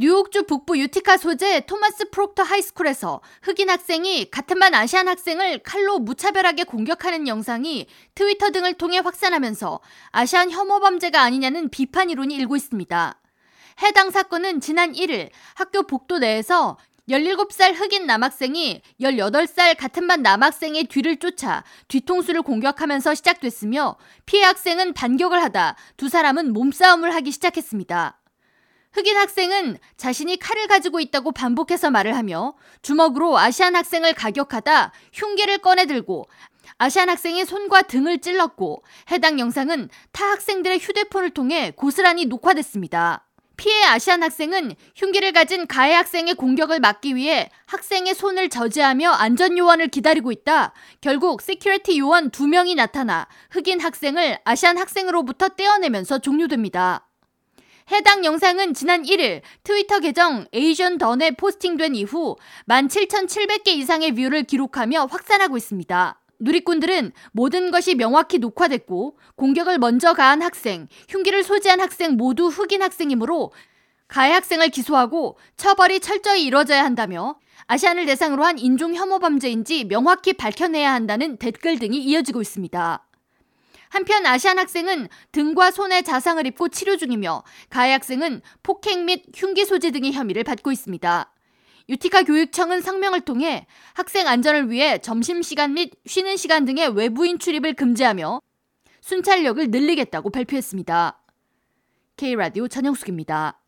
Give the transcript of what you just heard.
뉴욕주 북부 유티카 소재 토마스 프록터 High School에서 흑인 학생이 같은 반 Asian 학생을 칼로 무차별하게 공격하는 영상이 트위터 등을 통해 확산하면서 Asian 혐오 범죄가 아니냐는 비판 여론이 일고 있습니다. 해당 사건은 지난 1일 학교 복도 내에서 17살 흑인 남학생이 18살 같은 반 남학생의 뒤를 쫓아 뒤통수를 공격하면서 시작됐으며 피해 학생은 반격을 하다 두 사람은 몸싸움을 하기 시작했습니다. 흑인 학생은 자신이 칼을 가지고 있다고 반복해서 말을 하며 주먹으로 Asian 학생을 가격하다 흉기를 꺼내 들고 Asian 학생의 손과 등을 찔렀고 해당 영상은 타 학생들의 휴대폰을 통해 고스란히 녹화됐습니다. 피해 Asian 학생은 흉기를 가진 가해 학생의 공격을 막기 위해 학생의 손을 저지하며 안전 요원을 기다리고 있다. 결국 security 요원 두 명이 나타나 흑인 학생을 Asian 학생으로부터 떼어내면서 종료됩니다. 해당 영상은 지난 1일 트위터 계정 Asian Dawn에 포스팅된 이후 17,700개 이상의 view를 기록하며 확산하고 있습니다. 누리꾼들은 모든 것이 명확히 녹화됐고 공격을 먼저 가한 학생, 흉기를 소지한 학생 모두 흑인 학생이므로 가해 학생을 기소하고 처벌이 철저히 이뤄져야 한다며 Asian을 대상으로 한 인종 혐오 범죄인지 명확히 밝혀내야 한다는 댓글 등이 이어지고 있습니다. 한편 아시안 학생은 등과 손에 자상을 입고 치료 중이며 가해 학생은 폭행 및 흉기 소지 등의 혐의를 받고 있습니다. 유티카 교육청은 성명을 통해 학생 안전을 위해 점심시간 및 쉬는 시간 등의 외부인 출입을 금지하며 순찰력을 늘리겠다고 발표했습니다. K라디오 전영숙입니다.